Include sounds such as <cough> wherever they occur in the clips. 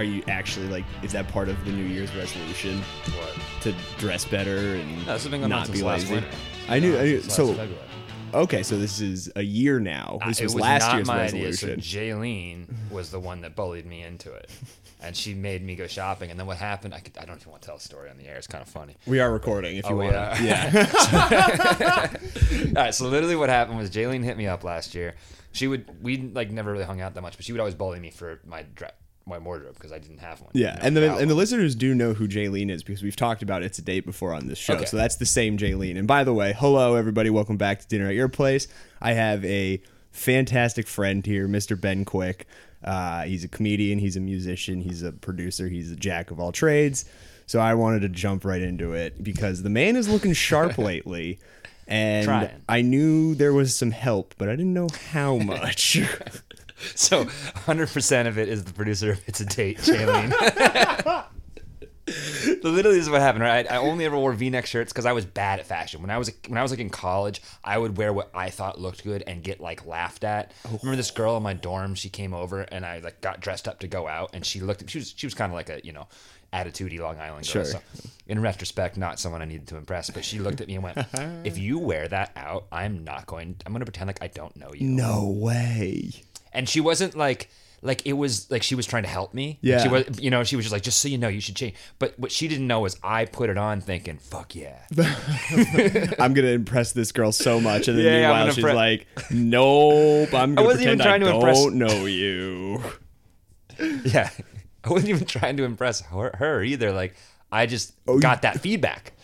are you actually like? Is that part of the New Year's resolution What? to dress better and has been going on not be lazy? winter. I knew. I knew. So February. okay, so this is a year now. This Uh, was, it was last not year's my idea. So resolution. Jaylene <laughs> was the one that bullied me into it, and she made me go shopping. And then what happened? I, could, I don't even want to tell a story on the air. It's kind of funny. we are recording. If you Oh, want. yeah. yeah. <laughs> <laughs> All right. So literally, what happened was Jaylene hit me up last year. She would we like never really hung out that much, but she would always bully me for my dre- my wardrobe because I didn't have one. Yeah, and the and the listeners do know who Jaylene is because we've talked about it to date before on this show. Okay. So that's the same Jaylene. And by the way, hello everybody, welcome back to Dinner at Your Place. I have a fantastic friend here, Mr. Ben Quick. Uh, he's a comedian, he's a musician, he's a producer, he's a jack of all trades. So I wanted to jump right into it because the man is looking sharp <laughs> lately. And Trying. I knew there was some help, but I didn't know how much. <laughs> <laughs> So 100% of it is the producer of It's a Date, Jaylene. <laughs> <laughs> Literally this is what happened, right? I only ever wore V-neck shirts because I was bad at fashion. When I was when I was like in college, I would wear what I thought looked good and get like laughed at. Oh. Remember this girl in my dorm? She came over and I like got dressed up to go out, and she looked. She was she was kind of like a you know attitudey Long Island girl. Sure. So in retrospect, not someone I needed to impress, but she looked at me and went, "If you wear that out, I'm not going. I'm going to pretend like I don't know you." no way. And she wasn't like like it was like she was trying to help me. Yeah. she was you know she was just like just so you know you should change. But what she didn't know was I put it on thinking fuck yeah. <laughs> <laughs> I'm gonna impress this girl so much, and then Yeah, meanwhile she's pre- like, "Nope, I'm gonna wasn't even trying I to impress- don't know you." <laughs> yeah, I wasn't even trying to impress her, her either. Like I just Oh, you- got that feedback,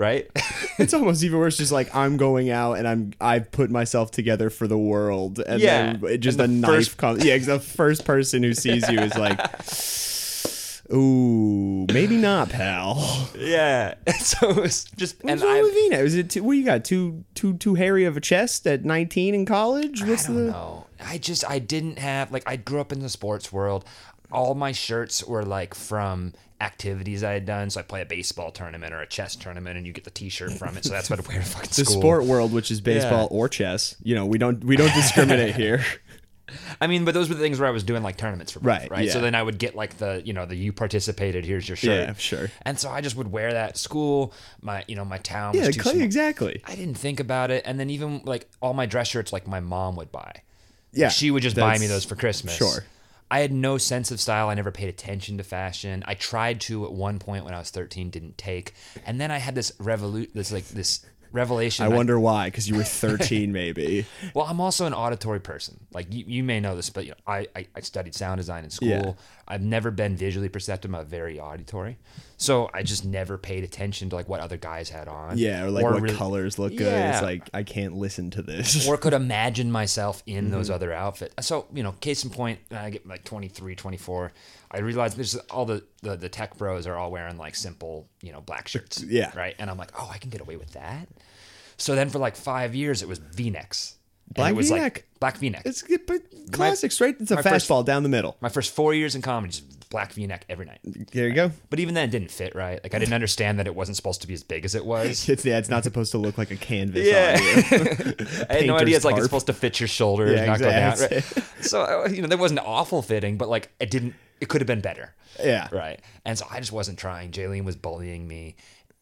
right? <laughs> It's almost even worse. Just like I'm going out and I'm I've put myself together for the world, and Yeah, then it just and a the knife first- comes. Yeah, the first person who sees you is like, <laughs> "Ooh, maybe not, pal." yeah. <laughs> So it was just What's wrong I. with Vina? Is it too, what you got? Too too too hairy of a chest at 19 in college? What's I don't the? know. I just I didn't have like I grew up in the sports world. All my shirts were like from activities I had done. So I play a baseball tournament or a chess tournament, and you get the T-shirt from it. So that's what I wear to fucking <laughs> The school. sport world, which is baseball Yeah. or chess, you know, we don't we don't discriminate here. <laughs> I mean, but those were the things where I was doing like tournaments for both, Right, right? So then I would get like the you know the you participated. Here's your shirt. Yeah, sure. And so I just would wear that at school. My you know my town Yeah, was too cl- small. exactly. I didn't think about it, and then even like all my dress shirts, like my mom would buy. Yeah, she would just buy me those for Christmas. Sure. I had no sense of style. I never paid attention to fashion. I tried to at one point when I was 13, didn't take. And then I had this revolut, this like this revelation. I wonder why, because you were 13, <laughs> maybe. well, I'm also an auditory person. Like you, you may know this, but you know, I, I, I studied sound design in school. Yeah. I've never been visually perceptive. I'm very auditory, so I just never paid attention to like what other guys had on. Yeah, or like what really- colors look good. Yeah. It's like I can't listen to this. or could imagine myself in Mm-hmm. those other outfits. So, you know, case in point, I get like 23, 24, I realized there's all the, the, the tech bros are all wearing like simple, you know, black shirts. Yeah. Right. And I'm like, oh, I can get away with that. So then for like five years, it was V-necks. And Black it was V-neck? Like black V-neck. it's good, but classic, straight. It's a my first- fastball down the middle. My first four years in comedy, just black V-neck every night. There you go. But even then, it didn't fit right. Like I didn't understand that it wasn't supposed to be as big as it was. <laughs> It's yeah, it's not supposed to look like a canvas. Yeah. on you. <laughs> <laughs> I had no Painter's idea it's like tarp. it's supposed to fit your shoulders, Yeah, not go down. Right? So you know, that wasn't awful fitting, but like it didn't. It could have been better. Yeah. Right. And so I just wasn't trying. Jaylene was bullying me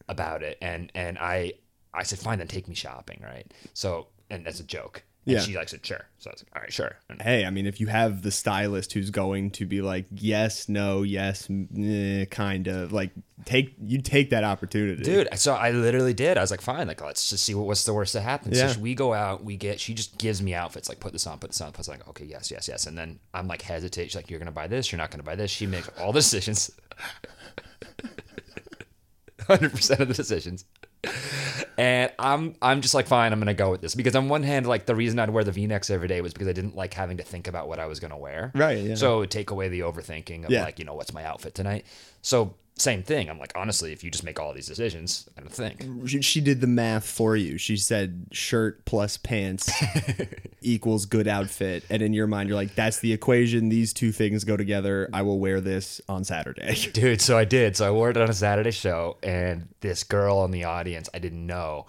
about it, and and I I said, fine, then take me shopping. Right. So and that's a joke. And Yeah. she like said, sure. So I was like, all right, sure. And Hey, I mean, if you have the stylist who's going to be like, yes, no, yes, eh, kind of like take you take that opportunity, Dude, so I literally did. I was like, fine, like let's just see what, what's the worst that happens. Yeah. So we go out, we get. She just gives me outfits, like put this on, put this on. I was like, okay, yes, yes, yes. And then I'm like hesitate. She's like, you're gonna buy this, you're not gonna buy this. She makes all the decisions. <laughs> Hundred percent of the decisions. And I'm I'm just like fine, I'm gonna go with this because on one hand, like the reason I'd wear the V-necks every day was because I didn't like having to think about what I was gonna wear. Right, yeah. So it would take away the overthinking of Yeah. like you know what's my outfit tonight. So same thing. I'm like honestly, if you just make all these decisions, I don't think. She, she did the math for you. She said shirt plus pants <laughs> equals good outfit, and in your mind, you're like, that's the equation. These two things go together. I will wear this on Saturday. <laughs> Dude, so I did. So I wore it on a Saturday show, and this girl in the audience I didn't know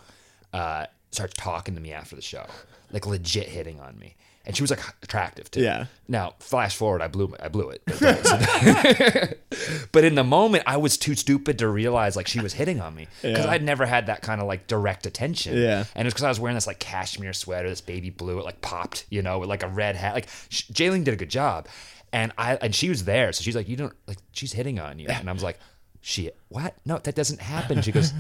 uh, started talking to me after the show, like legit hitting on me. And she was like attractive too. Yeah. Now, flash forward, I blew I blew it. <laughs> but in the moment, I was too stupid to realize like she was hitting on me because Yeah. I'd never had that kind of like direct attention. Yeah. and it's because I was wearing this like cashmere sweater, this baby blue, it like popped, you know, with like a red hat. Like Jaylene did a good job, and I and she was there, so she's like, you don't like she's hitting on you, and I was like. She what? No, that doesn't happen. She goes,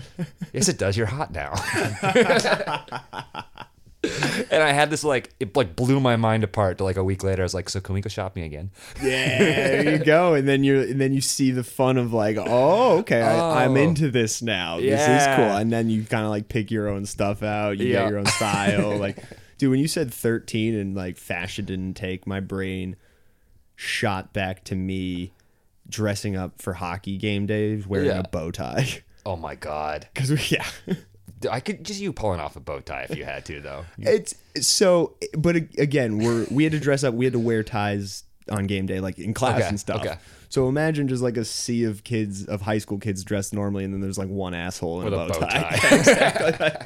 Yes, it does. You're hot now. <laughs> <laughs> and I had this like it like blew my mind apart. To like a week later, I was like, "So can we go shopping again?" Yeah, there you <laughs> go. And then you and then you see the fun of like, oh, okay, I, I'm Oh. into this now. This is cool. And then you kind of like pick your own stuff out. You Yeah. get your own style. <laughs> like, dude, when you said 13 and like fashion didn't take, my brain shot back to me dressing up for hockey game days wearing Yeah. a bow tie. Oh my god! Because we, yeah. I could just you pulling off a bow tie if you had to, though. It's so, but again, we're we had to dress up. We had to wear ties on game day, like in class Okay, and stuff. okay. So imagine just like a sea of kids, of high school kids dressed normally, and then there's like one asshole in a a bow, bow tie. tie. <laughs> exactly.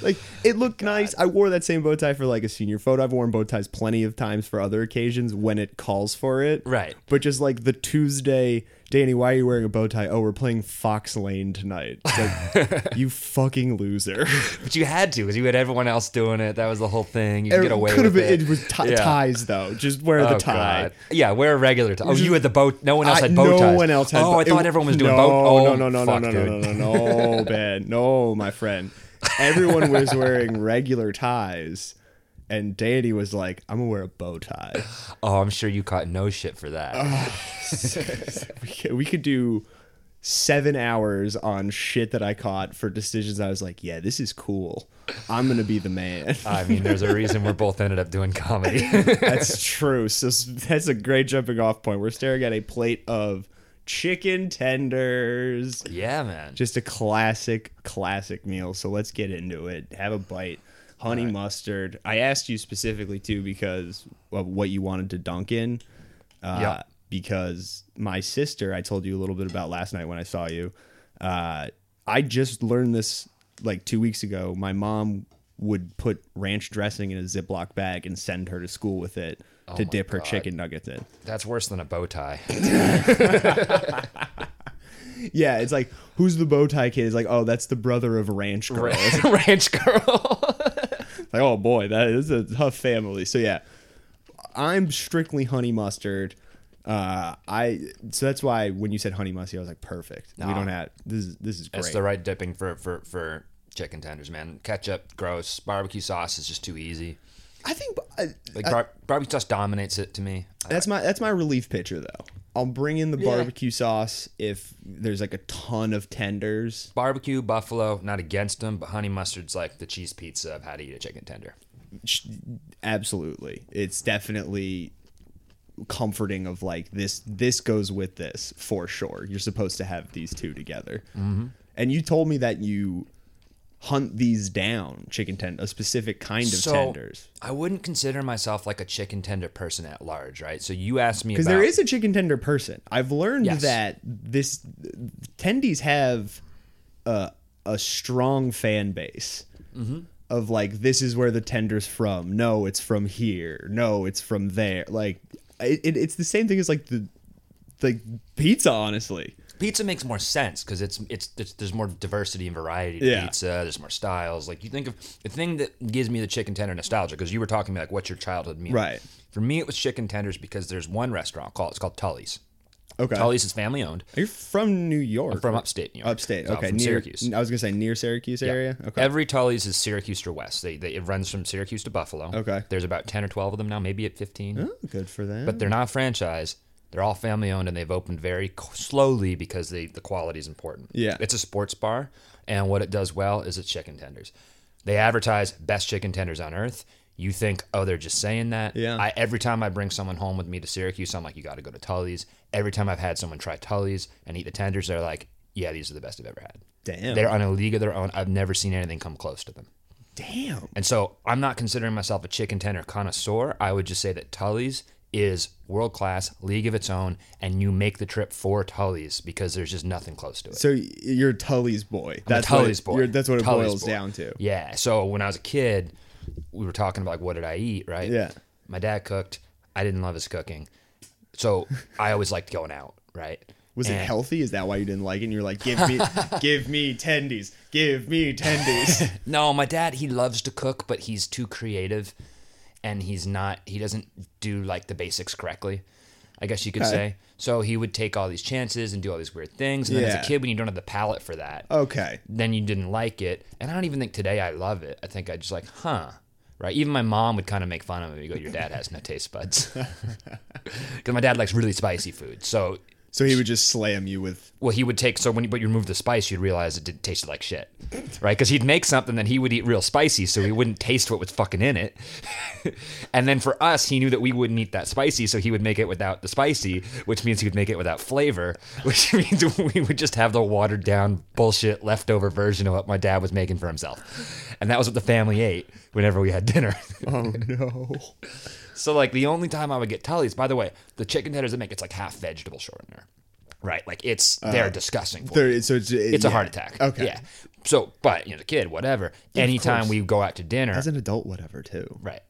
like it looked nice. I wore that same bow tie for like a senior photo. I've worn bow ties plenty of times for other occasions when it calls for it. Right. But just like the Tuesday, Danny, why are you wearing a bow tie? Oh, we're playing Fox Lane tonight. Like, <laughs> you fucking loser. But you had to because you had everyone else doing it. That was the whole thing. You could get away could with have been. it. It was ti- Yeah. ties though. Just wear the Oh, tie. God. Yeah, wear a regular tie. Oh, you had the bow. No one else I- had bow no ties. one else had. Oh, I thought it- everyone was doing no, bow. Oh, no, no, no, fuck, no, no, no, dude. no, no, no, man, <laughs> no, my friend. Everyone was wearing regular ties, and Danny was like, "I'm gonna wear a bow tie." <laughs> Oh, I'm sure you caught no shit for that. <laughs> we, could, we could do seven hours on shit that I caught for decisions. I was like, "Yeah, this is cool. I'm gonna be the man." I mean, there's a reason we're both ended up doing comedy. <laughs> That's true. So that's a great jumping off point. We're staring at a plate of chicken tenders. yeah, man. Just a classic, classic meal. So let's get into it. Have a bite. Honey mustard. I asked you specifically too because of what you wanted to dunk in. Uh, Yeah. Because my sister, I told you a little bit about last night when I saw you. Uh, I just learned this like two weeks ago. My mom would put ranch dressing in a Ziploc bag and send her to school with it to Oh my dip her God. chicken nuggets in. That's worse than a bow tie. <laughs> Yeah, it's like who's the bow tie kid? It's like, oh, that's the brother of ranch girl. <laughs> Ranch girl. <laughs> like, oh boy, that is a tough family. So yeah, I'm strictly honey mustard. Uh, I so that's why when you said honey mustard, I was like, perfect. We don't have this. Is this is great. That's the right dipping for for for chicken tenders, man. Ketchup, gross. Barbecue sauce is just too easy. I think uh, Like bar- barbecue sauce dominates it to me. that's my that's my relief pitcher though. I'll bring in the Yeah. barbecue sauce if there's like a ton of tenders. Barbecue, buffalo, not against them, but honey mustard's like the cheese pizza of how to eat a chicken tender. Absolutely, it's definitely comforting of like this this goes with this for sure you're supposed to have these two together mm-hmm. and you told me that you hunt these down chicken tender a specific kind of So tenders I wouldn't consider myself like a chicken tender person at large, right? So you asked me because there is a chicken tender person i've learned Yes. that this tendies have a, a strong fan base Mm-hmm. of like this is where the tender's from no it's from here no it's from there like it, it, it's the same thing as like the like pizza honestly pizza makes more sense because it's, it's it's there's more diversity and variety to Yeah. pizza. There's more styles. Like you think of the thing that gives me the chicken tender nostalgia because you were talking about like what's your childhood meal. Right. For me, it was chicken tenders because there's one restaurant called it's called Tully's. okay Tully's is family owned. Are you from New York? from upstate New York. Upstate. So I'm Okay. near Syracuse. I was gonna say near Syracuse area. Okay. Every Tully's is Syracuse or west. They, they it runs from Syracuse to Buffalo. Okay. There's about ten or twelve of them now, maybe at fifteen. Oh, good for them. But they're not franchise. They're all family owned, and they've opened very slowly because they, the quality is important. Yeah. it's a sports bar, and what it does well is its chicken tenders. They advertise best chicken tenders on earth. You think, oh, they're just saying that? Yeah. I, every time I bring someone home with me to Syracuse, I'm like, you got to go to Tully's. Every time I've had someone try Tully's and eat the tenders, they're like, yeah, these are the best I've ever had. Damn. They're on a league of their own. I've never seen anything come close to them. Damn. And so I'm not considering myself a chicken tender connoisseur. I would just say that Tully's is world class, league of its own, and you make the trip for Tully's because there's just nothing close to it. So you're Tully's boy. I'm That's Tully's what, boy. That's what it Tully's boils boy. down to. Yeah. So when I was a kid, we were talking about like what did I eat, right? Yeah. My dad cooked. I didn't love his cooking, so I always liked going out, right? Was it healthy? Is that why you didn't like it? And you're like, give me, <laughs> give me tendies, give me tendies. <laughs> No, my dad he loves to cook, but he's too creative, and he's not. He doesn't do like the basics correctly. I guess you could Okay. say. So he would take all these chances and do all these weird things. And then as a kid, when you don't have the palate for that, Okay. then you didn't like it. And I don't even think today I love it. I think I just like, huh. Right? Even my mom would kind of make fun of me. Go, your dad has no taste buds. <laughs> Because my dad likes really spicy food. So, So he would just slam you with. well, he would take, so when you, but you remove the spice, you'd realize it did tasted like shit. Right? Because he'd make something that he would eat real spicy, so he wouldn't taste what was fucking in it. <laughs> and then for us, he knew that we wouldn't eat that spicy, so he would make it without the spicy, which means he would make it without flavor, <laughs> which means we would just have the watered down bullshit leftover version of what my dad was making for himself. And that was what the family ate whenever we had dinner. Oh <laughs> no. So like the only time I would get Tully's, by the way, the chicken tenders they make it's like half vegetable shortener. Right? Like it's uh, they're disgusting. For you. There, so it's, uh, It's a heart attack. Okay. Yeah. So, but you know, the kid, whatever. Anytime course. we go out to dinner, As an adult, whatever too. right.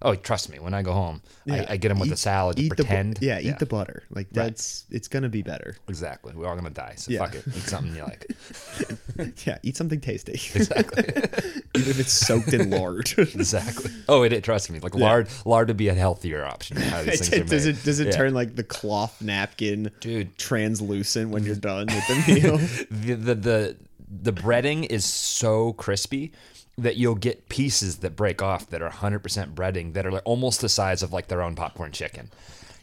Oh, trust me, when I go home, I, I get them with Eat- a salad to eat the bu- pretend. yeah, eat the butter. Like that's it's gonna be better. exactly. We're all gonna die, so Yeah. fuck it. Eat something you like. <laughs> Yeah, eat something tasty, Exactly. <laughs> even if it's soaked in lard. <laughs> exactly. Oh, it, it trust me. Like lard, lard would be a healthier option. than How these It- things are does it does it Yeah. turn like the cloth napkin Dude. translucent when you're done with the meal? the, the the the breading is so crispy that you'll get pieces that break off that are 100% breading that are like almost the size of like their own popcorn chicken.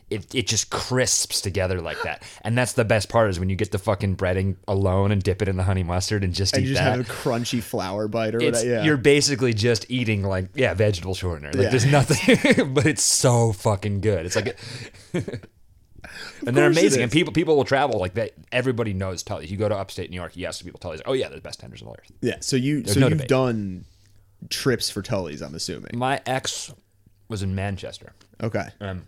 It, it just crisps together like that. And that's the best part is when you get the fucking breading alone and dip it in the honey mustard and just and eat you just that. have a crunchy flour bite or it's, whatever. Yeah. You're basically just eating like yeah vegetable shortener. Like Yeah. there's nothing, <laughs> but it's so fucking good. It's like, <laughs> and they're amazing. And people people will travel like that. Everybody knows Tully's. You go to upstate New York, you ask people Tully's. Oh yeah, they're the best tenders on earth. yeah. So you so no you've debate. done trips for Tully's, I'm assuming. My ex was in Manchester. Okay. Um,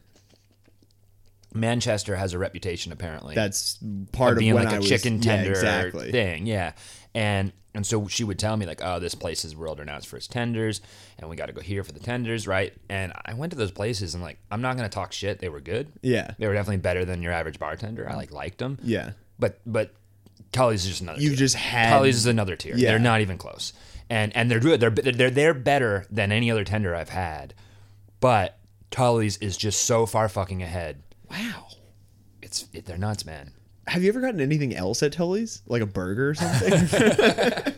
Manchester has a reputation apparently. That's part of, being when like I a was chicken yeah, tender exactly. thing, yeah. And and so she would tell me like, oh, this place is world renowned for its tenders, and we got to go here for the tenders, right? And I went to those places and like, I'm not gonna talk shit. They were good. Yeah. They were definitely better than your average bartender. I like liked them. Yeah. But but Tully's is just another. You tier. just had Tully's is another tier. Yeah. They're not even close. And and they're good. They're they're they're better than any other tender I've had. But Tully's is just so far fucking ahead. Wow. It's it, they're nuts, man. Have you ever gotten anything else at Tully's? Like a burger or something? <laughs>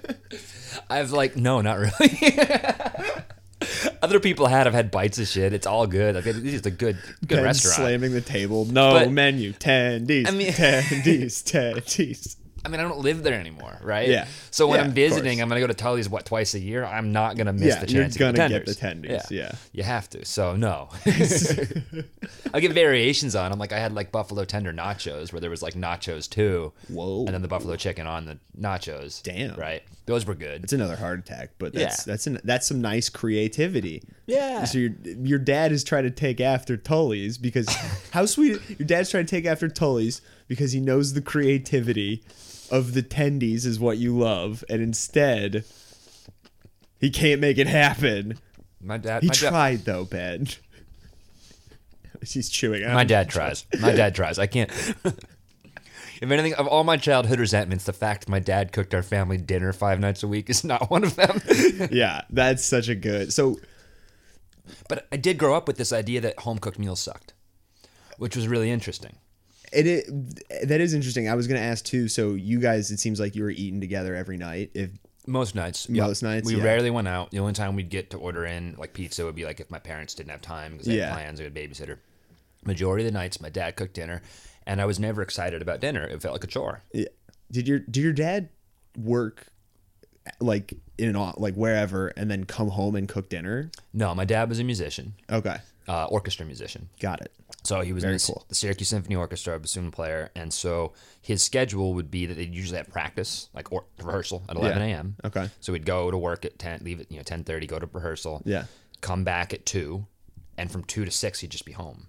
<laughs> I've like no, not really. <laughs> Other people had have had bites of shit. It's all good. Like it's just a good good Ben restaurant. slamming the table. No But- menu. Tendies. I mean- tendies. Tendies. I mean, I don't live there anymore, right? Yeah. So when Yeah, I'm visiting. I'm gonna go to Tully's what twice a year. I'm not gonna miss Yeah, the you're chance. gonna to get the tendies, yeah. you have to. So no, <laughs> I'll get variations on. I'm like I had like buffalo tender nachos where there was like nachos too. Whoa. And then the buffalo chicken on the nachos. Damn. Right. Those were good. It's another heart attack, but that's Yeah. that's an, that's some nice creativity. Yeah. So your your dad is trying to take after Tully's because <laughs> how sweet your dad's trying to take after Tully's because he knows the creativity of the tendies is what you love, and instead he can't make it happen. My dad. He my dad- tried though, Ben. <laughs> He's chewing My dad tries. My dad tries. I can't. <laughs> If anything, of all my childhood resentments, the fact my dad cooked our family dinner five nights a week is not one of them. <laughs> Yeah, that's such a good. So but I did grow up with this idea that home cooked meals sucked, which was really interesting. It, it that is interesting. I was gonna ask too. So you guys, it seems like you were eating together every night. If Most nights. Most nights, We yeah. rarely went out. The only time we'd get to order in like pizza would be like if my parents didn't have time because they Yeah. had plans, they had a babysitter. Majority of the nights, my dad cooked dinner, and I was never excited about dinner. It felt like a chore. Yeah. Did your did your dad work like in an like wherever and then come home and cook dinner? No, my dad was a musician, Okay, uh, orchestra musician. got it. So he was in the, cool. the Syracuse Symphony Orchestra, bassoon player, and so his schedule would be that they'd usually have practice, like or, rehearsal at 11 Yeah. a.m. Okay. So we'd go to work at 10, leave at you know 10:30, go to rehearsal, Yeah. come back at two, and from two to six he'd just be home.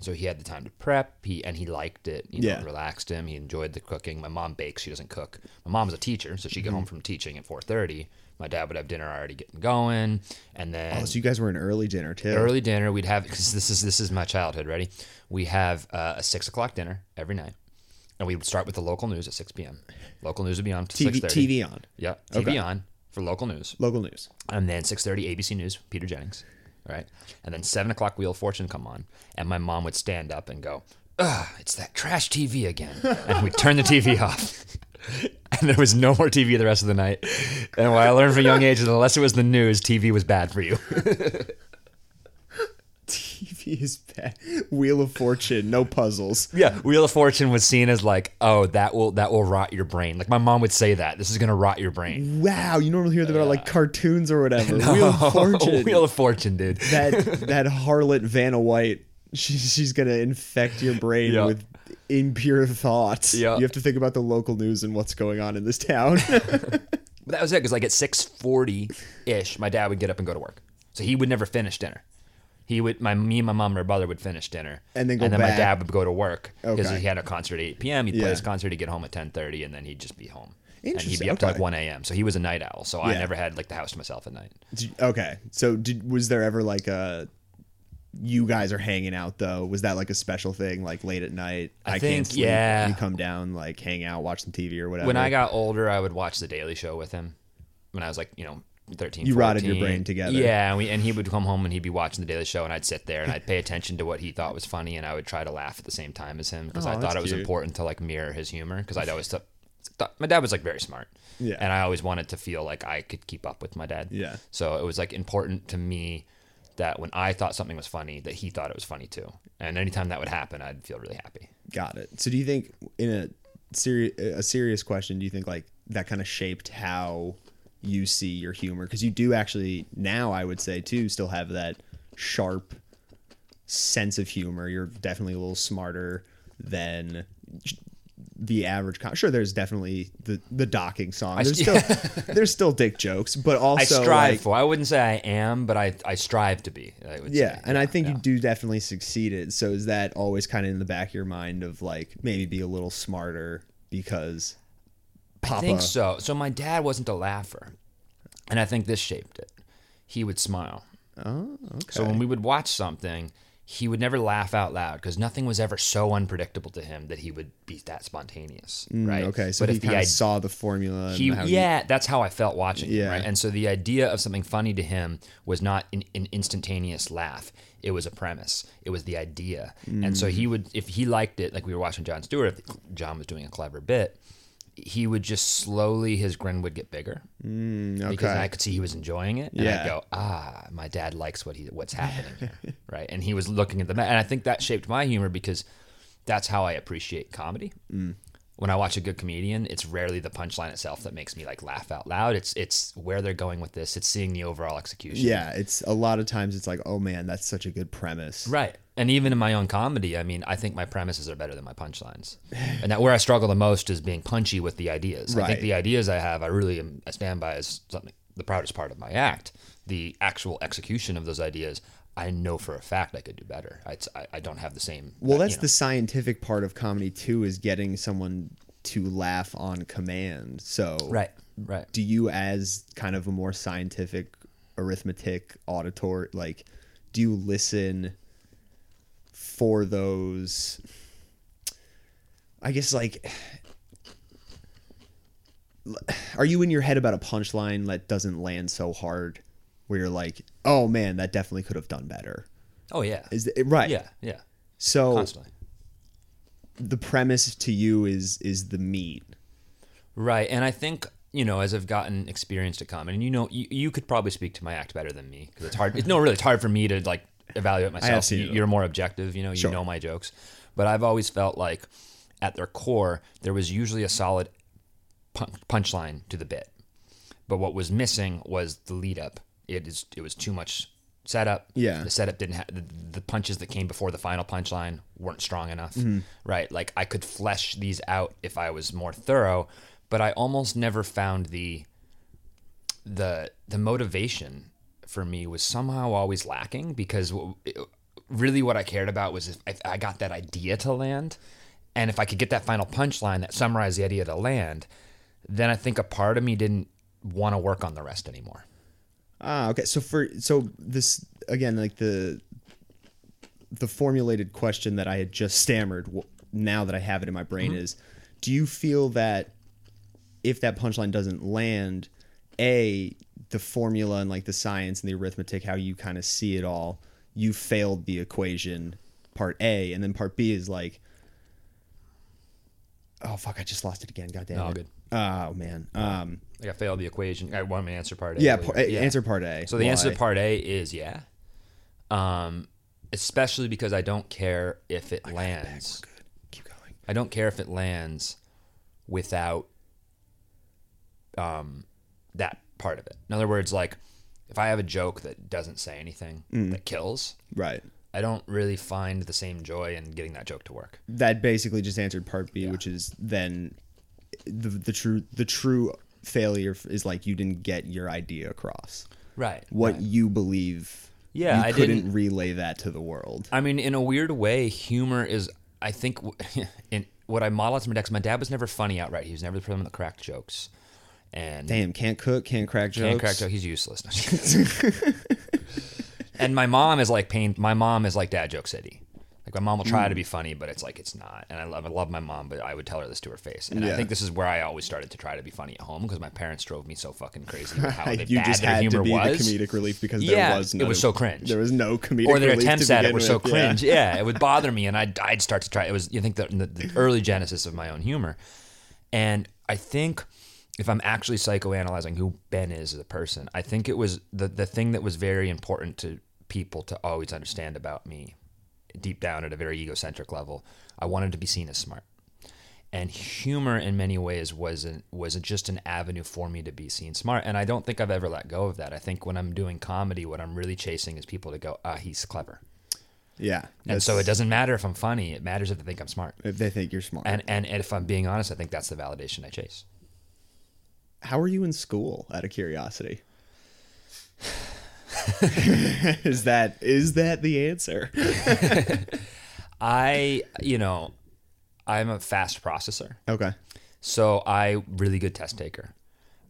So he had the time to prep. He and he liked it. You know, Yeah. it relaxed him. He enjoyed the cooking. My mom bakes. She doesn't cook. My mom was a teacher, so she'd get Mm-hmm. home from teaching at four thirty. My dad would have dinner already getting going, and then Oh, so you guys were an early dinner too. early dinner we'd have because this is this is my childhood. Ready? We have uh, a six o'clock dinner every night, and we would start with the local news at six p.m. Local news would be on to TV. TV on. Yeah, TV Okay. on for local news, Local news. and then six thirty ABC News, Peter Jennings, right, and then seven o'clock Wheel of Fortune come on, and my mom would stand up and go, "Ugh, it's that trash TV again," <laughs> and we'd turn the TV off. <laughs> And there was no more TV the rest of the night. And what I learned from a young age is unless it was the news, TV was bad for you. <laughs> TV is bad. Wheel of Fortune, no puzzles. Yeah, Wheel of Fortune was seen as like, oh, that will that will rot your brain. Like my mom would say that this is gonna rot your brain. Wow, you normally hear that about like cartoons or whatever. Wheel of <laughs> Fortune. Wheel of Fortune, dude. that that harlot Vanna White. She, she's gonna infect your brain Yeah. with impure thoughts. Yeah. You have to think about the local news and what's going on in this town. But <laughs> that was it because like at six forty ish, my dad would get up and go to work, so he would never finish dinner. He would my me and my mom and my brother would finish dinner, And then go and then my back. dad would go to work because Okay. he had a concert at eight p.m. He'd play Yeah. his concert, he'd get home at ten thirty, and then he'd just be home. And he'd Interesting, be up to like okay. one a.m. So he was a night owl. So I Yeah. never had like the house to myself at night. Did- okay, so did was there ever like a you guys are hanging out though? Was that like a special thing, like late at night? I can't think, sleep. yeah. You come down, like hang out, watch some TV or whatever. When I got older, I would watch The Daily Show with him. When I was like, you know, 13, You rotted your brain together. Yeah, and, we, and he would come home and he'd be watching The Daily Show, and I'd sit there and I'd pay attention to what he thought was funny, and I would try to laugh at the same time as him because Oh, I thought it was cute. important to like mirror his humor because I'd always thought, thought my dad was like very smart. Yeah. And I always wanted to feel like I could keep up with my dad. Yeah. So it was like important to me that when I thought something was funny, that he thought it was funny too. And anytime that would happen, I'd feel really happy. Got it. So do you think in a serious a serious question, do you think like that kind of shaped how you see your humor? Because you do actually now, I would say too, still have that sharp sense of humor. You're definitely a little smarter than the average. Com- sure, there's definitely the the docking song. There's still <laughs> there's still dick jokes, but also I strive like, for. I wouldn't say I am, but I, I strive to be. I would Yeah, say. and I think yeah. you do definitely succeed it. So is that always kind of in the back of your mind of like maybe be a little smarter because Papa I think so. So my dad wasn't a laugher, and I think this shaped it. He would smile. Oh, okay. So when we would watch something, he would never laugh out loud because nothing was ever so unpredictable to him that he would be that spontaneous, right? Mm, Okay, so but he if the saw the formula. and he, how yeah, that's how I felt watching it, Yeah. right? And so the idea of something funny to him was not an, an instantaneous laugh. It was a premise. It was the idea. And so Mm. he would, if he liked it, like we were watching Jon Stewart, if John was doing a clever bit, he would just slowly, his grin would get bigger Mm, because. I could see he was enjoying it, and Yeah. I'd go, "Ah, my dad likes what he what's happening here," <laughs> right? And he was looking at the and I think that shaped my humor because that's how I appreciate comedy. Mm. When I watch a good comedian, it's rarely the punchline itself that makes me like laugh out loud. It's it's where they're going with this. It's seeing the overall execution. yeah, it's a lot of times it's like, oh man, that's such a good premise. Right. And even in my own comedy, I mean, I think my premises are better than my punchlines. And that where I struggle the most is being punchy with the ideas. I think the ideas I have, I really am, I stand by as something the proudest part of my act. The actual execution of those ideas, I know for a fact I could do better. I, I, I don't have the same. Well, uh, that's you know. the scientific part of comedy too, is getting someone to laugh on command. So right, right. do you as kind of a more scientific arithmetic auditor like do you listen for those i guess like <sighs> are you in your head about a punchline that doesn't land so hard where you're like oh man that definitely could have done better Oh yeah, is it right yeah, yeah. so Constantly. the premise to you is is the meat Right, and I think you know as I've gotten experienced at comedy, and you know you, you could probably speak to my act better than me because it's hard. It's no, really, it's hard for me to like evaluate myself. you, you're more objective, you know. You Sure. know my jokes, but I've always felt like at their core there was usually a solid punchline to the bit, but what was missing was the lead up. It is it was too much setup. Yeah. the setup didn't have the, the punches that came before the final punchline weren't strong enough. Mm-hmm. Right, like I could flesh these out if I was more thorough, but I almost never found the the the motivation for me was somehow always lacking because w- really what I cared about was if, if I got that idea to land, and if I could get that final punchline that summarized the idea to land, then I think a part of me didn't want to work on the rest anymore. Ah, okay. So for so this again, like the the formulated question that I had just stammered. Now that I have it in my brain Mm-hmm. is, do you feel that if that punchline doesn't land, a the formula and like the science and the arithmetic, how you kind of see it all, you failed the equation. Part A, and then part B is like, oh fuck, I just lost it again. God damn No, it. good. Oh man. Um. Like I failed the equation. I want to answer part A. Yeah. Par- wait, Answer part A. So the answer to part A is yeah. Um, especially because I don't care if it lands. Good. Keep going. I don't care if it lands without um, that part of it. In other words, like if I have a joke that doesn't say anything Mm. that kills, Right. I don't really find the same joy in getting that joke to work. that basically just answered part B, which is then the the true the true failure is like you didn't get your idea across. Right. What you believe, Yeah, you I couldn't didn't- relay that to the world. I mean, in a weird way, humor is. I think <laughs> in what I model after my dad. my dad was never funny outright. He was never the person that cracked jokes, and Damn, can't cook, can't crack jokes. Can't crack joke. He's useless. <laughs> <laughs> and my mom is like pain. My mom is like dad joke city. Like my mom will Hmm. try to be funny, but it's like it's not. And I love, I love my mom, but I would tell her this to her face. And I think this is where I always started to try to be funny at home because my parents drove me so fucking crazy with how <laughs> they you bad just their had humor to be was. the comedic relief because Yeah, there was it no, was so cringe. There was no comedic relief. or their attempts at it were so with, yeah. cringe. Yeah. it would <laughs> bother me, and I'd I'd start to try. It was you think the, the, the early genesis of my own humor, and I think if I'm actually psychoanalyzing who Ben is as a person, I think it was the the thing that was very important to people to always understand about me, deep down at a very egocentric level. I wanted to be seen as smart. And humor, in many ways, was an, was just an avenue for me to be seen smart. And I don't think I've ever let go of that. I think when I'm doing comedy, what I'm really chasing is people to go, ah, he's clever. Yeah, And so it doesn't matter if I'm funny. It matters if they think I'm smart. If they think you're smart. And, and and if I'm being honest, I think that's the validation I chase. How are you in school? Out of curiosity. <sighs> <laughs> is that is that the answer? <laughs> I, you know, I'm a fast processor, Okay. so I really good test taker.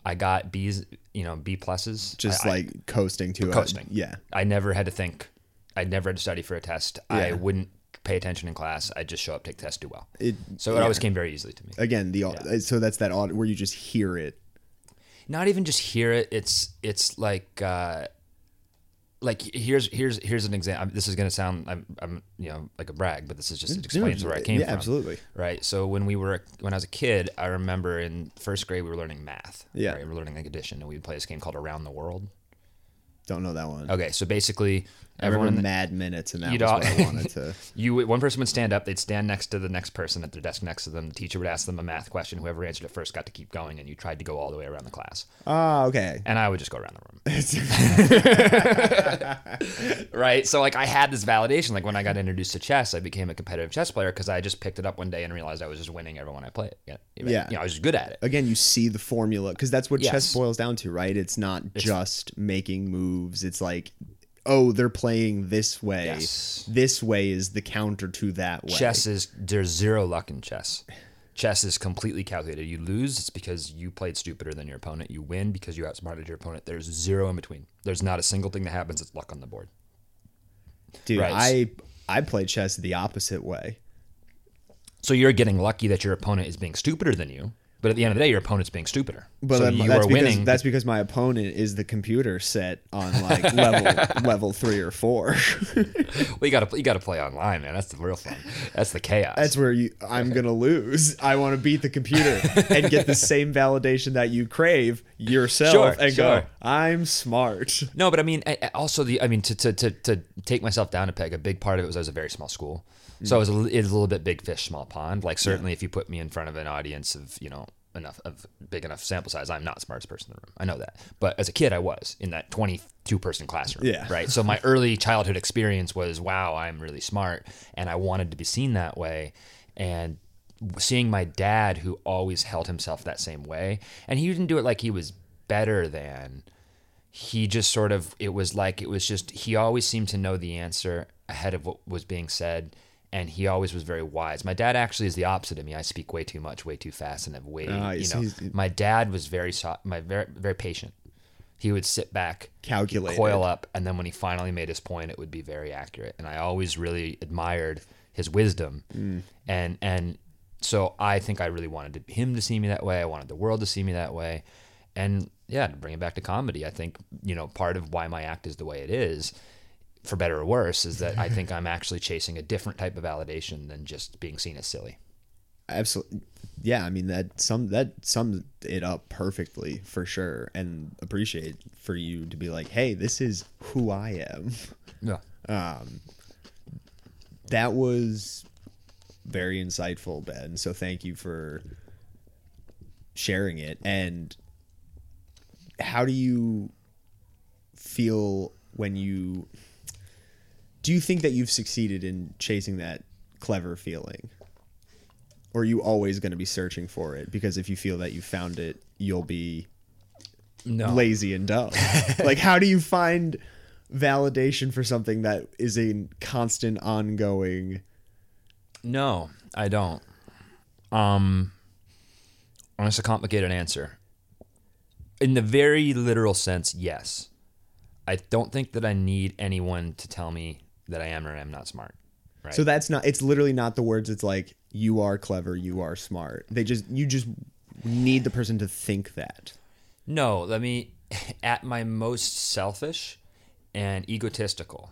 I got B's, you know, B pluses. Just I- I- like coasting to coasting. A, yeah. I never had to think. I never had to study for a test. I wouldn't pay attention in class. I just show up, take the test, do well. It, So it always came very easily to me. again the au- so that's that odd where you just hear it. not even just hear it it's it's like uh like here's here's here's an example this is going to sound I'm, I'm you know like a brag but this is just it explains where i came yeah, from absolutely. right so when we were when i was a kid i remember in first grade we were learning math Yeah. right? we were learning like addition and we would play this game called around the world Don't know that one. okay so basically I everyone remember in the- Mad Minutes, and that was all- what I wanted to. <laughs> you one person would stand up they'd stand next to the next person at their desk next to them the teacher would ask them a math question whoever answered it first got to keep going and you tried to go all the way around the class Ah, okay. and I would just go around the room. <laughs> <laughs> right? So like I had this validation. Like when I got introduced to chess, I became a competitive chess player because I just picked it up one day and realized I was just winning everyone I played. Yeah, Yeah. You know, I was just good at it. Again, you see the formula because that's what chess boils down to, right? It's not just making moves. It's like, oh, they're playing this way. Yes. This way is the counter to that way. Chess is there's zero luck in chess. Chess is completely calculated. You lose, it's because you played stupider than your opponent. You win because you outsmarted your opponent. There's zero in between. There's not a single thing that happens. It's luck on the board. dude. Right. I I play chess the opposite way. So you're getting lucky that your opponent is being stupider than you. But at the end of the day, your opponent's being stupider. But so you that's are because winning. that's because my opponent is the computer set on like <laughs> level level three or four. <laughs> Well, you gotta you gotta play online, man. That's the real fun. That's the chaos. That's where you I'm gonna lose. I want to beat the computer and get the same validation that you crave yourself Sure, and go. I'm smart. no, but I mean, also the I mean to, to to to take myself down a peg. A big part of it was I was a very small school, so mm. was a, li- it was a little bit big fish, small pond. Like certainly, if you put me in front of an audience of you know enough of big enough sample size, I'm not the smartest person in the room. I know that, but as a kid, I was in that 22 person classroom. Yeah. Right. So my early childhood experience was, wow, I'm really smart, and I wanted to be seen that way, and seeing my dad who always held himself that same way and he didn't do it like he was better than he just sort of it was like it was just he always seemed to know the answer ahead of what was being said. And he always was very wise. My dad actually is the opposite of me. I speak way too much, way too fast, and have way, Ah, you know. My dad was very soft, my very, very patient. He would sit back, Calculated. coil up, and then when he finally made his point, it would be very accurate. And I always really admired his wisdom, and and so I think I really wanted him to see me that way. I wanted the world to see me that way, and yeah, to bring it back to comedy, I think you know part of why my act is the way it is, for better or worse, is that I <laughs> think I'm actually chasing a different type of validation than just being seen as silly. absolutely yeah i mean that some that sums it up perfectly for sure and appreciate for you to be like hey this is who i am Yeah. Um, that was very insightful ben so thank you for sharing it and how do you feel when you do you think that you've succeeded in chasing that clever feeling or are you always going to be searching for it because if you feel that you found it you'll be No. lazy and dumb <laughs> like how do you find validation for something that is a constant ongoing No, I don't. Um, and it's a complicated answer. In the very literal sense, yes. I don't think that I need anyone to tell me that I am or am not smart. Right. so that's not it's literally not the words it's like you are clever you are smart they just you just need the person to think that No, let me, <laughs> at my most selfish and egotistical,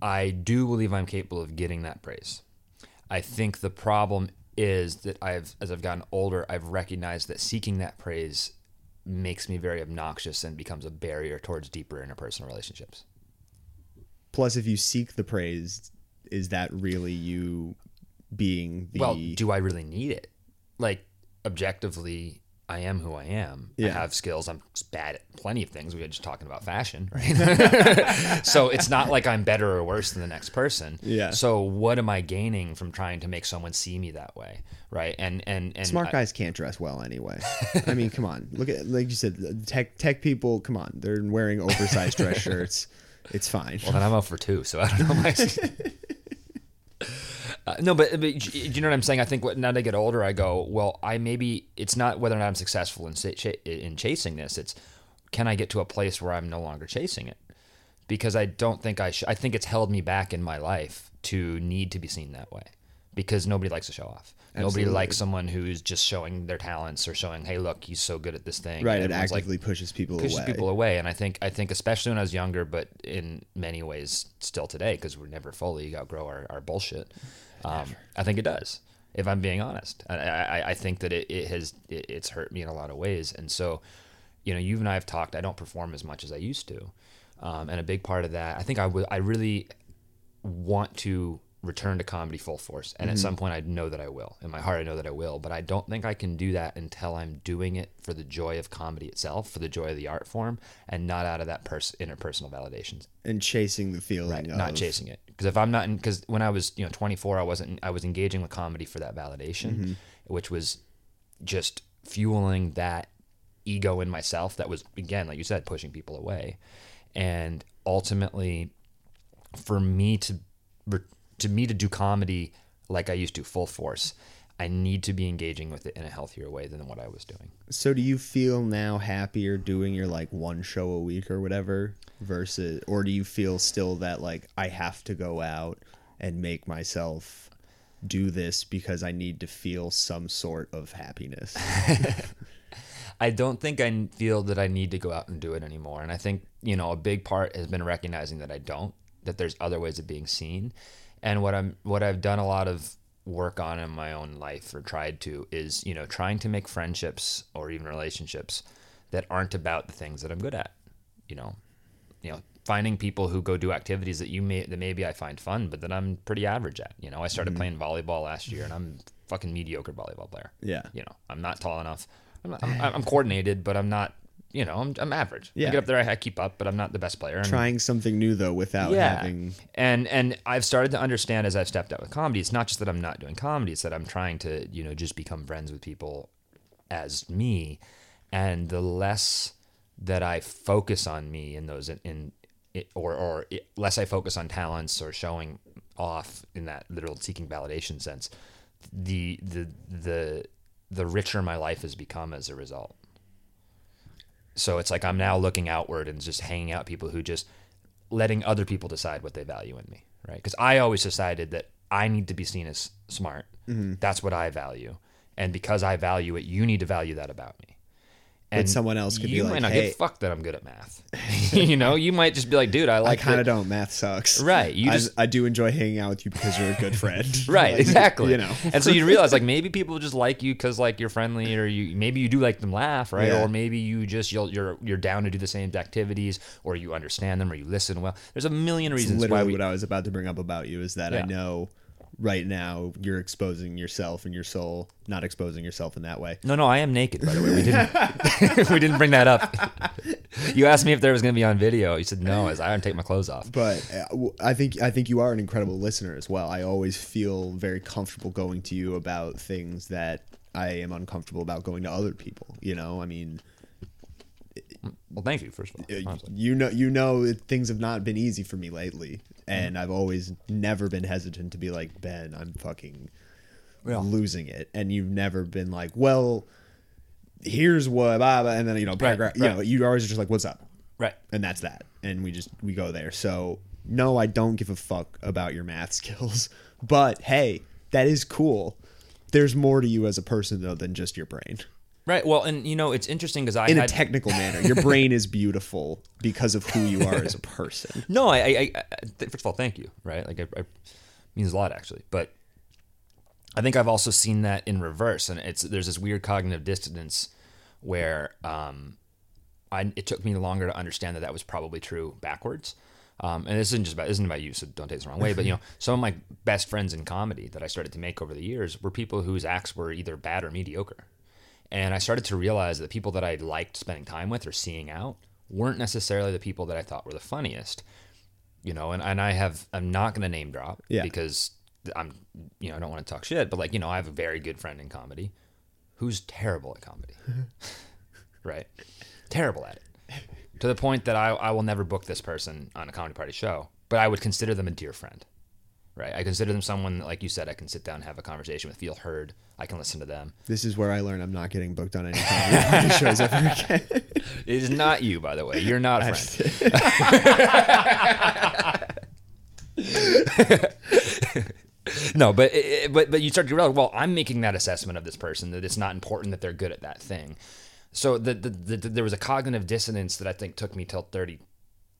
I do believe I'm capable of getting that praise. I think the problem is that I've, as I've gotten older, I've recognized that seeking that praise makes me very obnoxious and becomes a barrier towards deeper interpersonal relationships. Plus if you seek the praise is that really you being the Well, do I really need it? Like objectively, I am who I am. I Yeah. have skills. I'm bad at plenty of things. We were just talking about fashion, right? <laughs> so it's not like I'm better or worse than the next person. Yeah. So what am I gaining from trying to make someone see me that way, right? And and and smart I- guys can't dress well anyway i mean come on look at like you said tech tech people come on they're wearing oversized dress <laughs> shirts it's fine Well, then I'm out for two, so I don't know. My... <laughs> Uh, no, but, but do you know what I'm saying? I think what, now that I get older, I go, well, I maybe it's not whether or not I'm successful in in chasing this. It's can I get to a place where I'm no longer chasing it? Because I don't think I should. I think it's held me back in my life to need to be seen that way. Because nobody likes to show off. Nobody Absolutely. likes someone who's just showing their talents or showing, hey, look, he's so good at this thing. right And it everyone's like, actively pushes people pushes away. people away. And i think i think especially when i was younger but in many ways still today because we're never fully outgrow our, our bullshit um, i think it does if i'm being honest. I, I, I think that it, it has it, it's hurt me in a lot of ways. And so you know you and i have talked i don't perform as much as i used to um, and a big part of that i think I would- I really want to return to comedy full force. And at mm-hmm. some point i know that i will. In my heart i know that i will. But i don't think i can do that until i'm doing it for the joy of comedy itself for the joy of the art form and not out of that pers- interpersonal validations. And chasing the feeling right. Of, not chasing it. Because if i'm not in because when i was you know 24 i wasn't i was engaging with comedy for that validation mm-hmm. which was just fueling that ego in myself that was again like you said pushing people away. And ultimately for me to re- to me to do comedy like I used to full force I need to be engaging with it in a healthier way than what I was doing so do you feel now happier doing your like one show a week or whatever versus or do you feel still that like i have to go out and make myself do this because i need to feel some sort of happiness <laughs> I don't think I feel that I need to go out and do it anymore. And I think, you know, a big part has been recognizing that I don't, that there's other ways of being seen. And what I'm what I've done a lot of work on in my own life or tried to is, you know, trying to make friendships or even relationships that aren't about the things that I'm good at. You know, you know, finding people who go do activities that you may that maybe I find fun, but that I'm pretty average at. You know, I started mm-hmm. playing volleyball last year and I'm a fucking mediocre volleyball player. Yeah. You know, I'm not tall enough. I'm, not, I'm, <laughs> I'm coordinated, but I'm not. You know, I'm, I'm average. Yeah. I get up there, I, I keep up, but I'm not the best player. And, trying something new though without yeah, having and and I've started to understand as I've stepped out with comedy. It's not just that I'm not doing comedy; it's that I'm trying to you know just become friends with people as me, and the less that I focus on me in those in it, or or it, less I focus on talents or showing off in that literal seeking validation sense, the the the the richer my life has become as a result. So it's like I'm now looking outward and just hanging out people who just letting other people decide what they value in me, right? Because I always decided that I need to be seen as smart. Mm-hmm. That's what I value, and because I value it, you need to value that about me. And someone else could be you like, might not "Hey." give a fuck that I'm good at math. <laughs> you know, you might just be like, dude, I like I like kind of that- don't. Math sucks. Right, you I, just- I do enjoy hanging out with you because you're a good friend. <laughs> Right, <laughs> Like, exactly. You know. and so you realize like maybe people just like you because like you're friendly, or you maybe you do like them laugh, right? Yeah. Or maybe you just you'll, you're you're down to do the same activities, or you understand them, or you listen well. There's a million reasons why literally we. what I was about to bring up about you is that I Yeah. know right now you're exposing yourself and your soul, not exposing yourself in that way. No, no, I am naked. By the way, we didn't <laughs> we didn't bring that up. you asked me if there was going to be on video. You said no, as I don't take my clothes off. But uh, I think I think you are an incredible listener as well. I always feel very comfortable going to you about things that I am uncomfortable about going to other people. You know, I mean, Well, thank you first of all. honestly. you know, you know, it, things have not been easy for me lately, Mm-hmm. and I've always never been hesitant to be like Ben, I'm fucking Yeah. losing it, and you've never been like, well, here's what, blah, blah, and then you know, paragraph, you right. know, you always just like, what's up, Right. and that's that, and we just we go there. So no, I don't give a fuck about your math <laughs> skills, but hey, that is cool. There's more to you as a person though than just your brain. Right. Well, and you know it's interesting because I In a technical manner, <laughs> your brain is beautiful because of who you are as a person. <laughs> No, I, I, I first of all, thank you. Right, like I, I means a lot actually, but I think I've also seen that in reverse, and it's there's this weird cognitive dissonance where um, I it took me longer to understand that that was probably true backwards. Um, and this isn't just about this isn't about you, so don't take this the wrong way. But you <laughs> know, some of my best friends in comedy that I started to make over the years were people whose acts were either bad or mediocre. And I started to realize that the people that I liked spending time with or seeing out weren't necessarily the people that I thought were the funniest. You know, and, and I have I'm not gonna name drop Yeah. because I'm you know, I don't want to talk shit, but like, you know, I have a very good friend in comedy who's terrible at comedy. <laughs> right? Terrible at it. To the point that I, I will never book this person on a comedy party show, but I would consider them a dear friend. Right? I consider them someone that, like you said, I can sit down and have a conversation with, feel heard. I can listen to them. This is where I learn I'm not getting booked on any comedy shows ever <laughs> again. It is not you, by the way. You're not a friend. <laughs> <laughs> no, but it- but but you start to realize, well, I'm making that assessment of this person that it's not important that they're good at that thing. So the, the, the, the there was a cognitive dissonance that I think took me till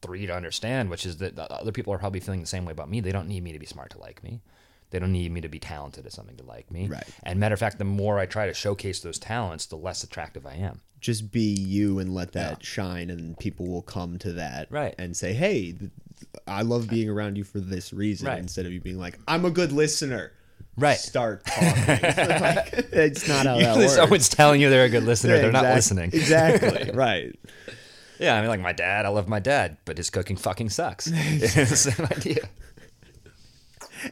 33 to understand, which is that other people are probably feeling the same way about me. They don't need me to be smart to like me. They don't need me to be talented at something to like me. Right. And matter of fact, the more I try to showcase those talents, the less attractive I am. Just be you and let that shine, and people will come to that Right. and say, "Hey, I love being around you for this reason." Right. Instead of you being like, "I'm a good listener." Right. Start talking. <laughs> Like, it's not how <laughs> that works. someone's telling you they're a good listener, Yeah, they're not listening. Exactly. <laughs> right. Yeah, I mean, like my dad, I love my dad, but his cooking fucking sucks. <laughs> <laughs> same idea.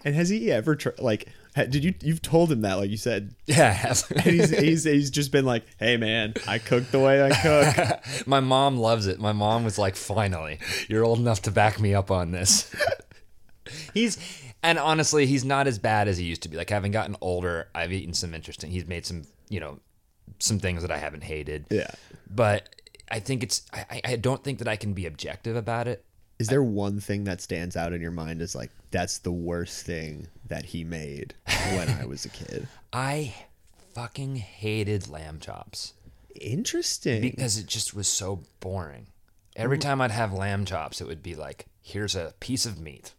And has he ever tr- like? ha- Did you you've told him that like you said? Yeah. <laughs> And he's, he's he's just been like, "Hey man, I cook the way I cook." my mom loves it. My mom was like, "Finally, you're old enough to back me up on this." he's and honestly, he's not as bad as he used to be. Like having gotten older, I've eaten some interesting. He's made some, you know, some things that I haven't hated. Yeah. But I think it's. I, I- I don't think that I can be objective about it. Is there one thing that stands out in your mind as like that's the worst thing that he made when I was a kid? <laughs> I fucking hated lamb chops. Interesting. because it just was so boring. Every time I'd have lamb chops, it would be like, here's a piece of meat.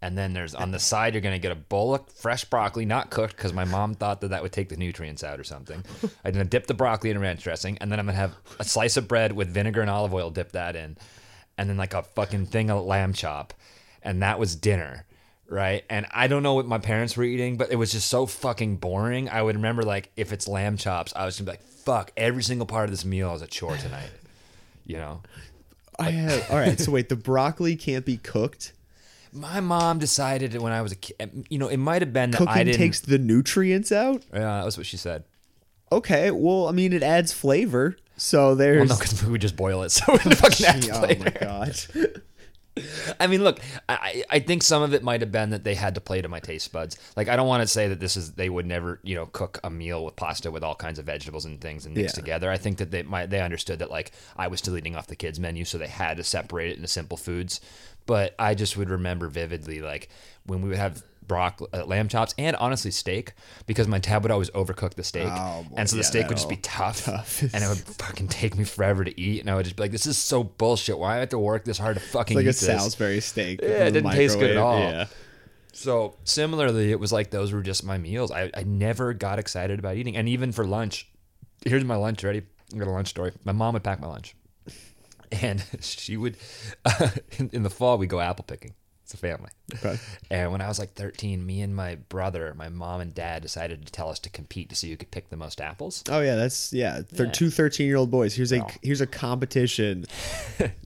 And then there's on the side, you're going to get a bowl of fresh broccoli, not cooked, because my mom thought that that would take the nutrients out or something. <laughs> I'm going to dip the broccoli in ranch dressing, and then I'm going to have a slice of bread with vinegar and olive oil, dip that in, and then like a fucking thing of lamb chop. And that was dinner, right? And I don't know what my parents were eating, but it was just so fucking boring. I would remember, like, if it's lamb chops, I was going to be like, fuck, every single part of this meal is a chore tonight, you know? I have. All right. So wait, the broccoli can't be cooked. My mom decided when I was a kid, you know, it might have been that I Cooking didn't. takes the nutrients out. yeah, that was what she said. Okay. Well, I mean, it adds flavor. So Well, there's. no, because we would just boil it, <laughs> so it would fucking add <laughs> oh flavor. my god. <laughs> I mean, look, I, I think some of it might have been that they had to play to my taste buds. Like, I don't want to say that this is they would never, you know, cook a meal with pasta with all kinds of vegetables and things and mix Yeah. together. I think that they might they understood that like I was still eating off the kids' menu, so they had to separate it into simple foods. But I just would remember vividly, like when we would have broccoli, uh, lamb chops, and honestly steak, because my dad would always overcook the steak, Oh, boy. and so the Yeah, steak would just be tough, tough. <laughs> and it would fucking take me forever to eat, and I would just be like, "This is so bullshit. Why do I have to work this hard to fucking like eat a this?" Salisbury steak. Yeah, it didn't taste good at all. Yeah. So similarly, it was like those were just my meals. I, I never got excited about eating. And even for lunch, here's my lunch ready. I got a lunch story. My mom would pack my lunch. <laughs> And she would, <laughs> in, in the fall, we go apple picking. It's a family. Okay. And when I was like 13, me and my brother, my mom and dad decided to tell us to compete to see who could pick the most apples. Oh yeah, that's yeah. Thir- Yeah. Two 13 year old boys. Here's a here's a competition. <laughs>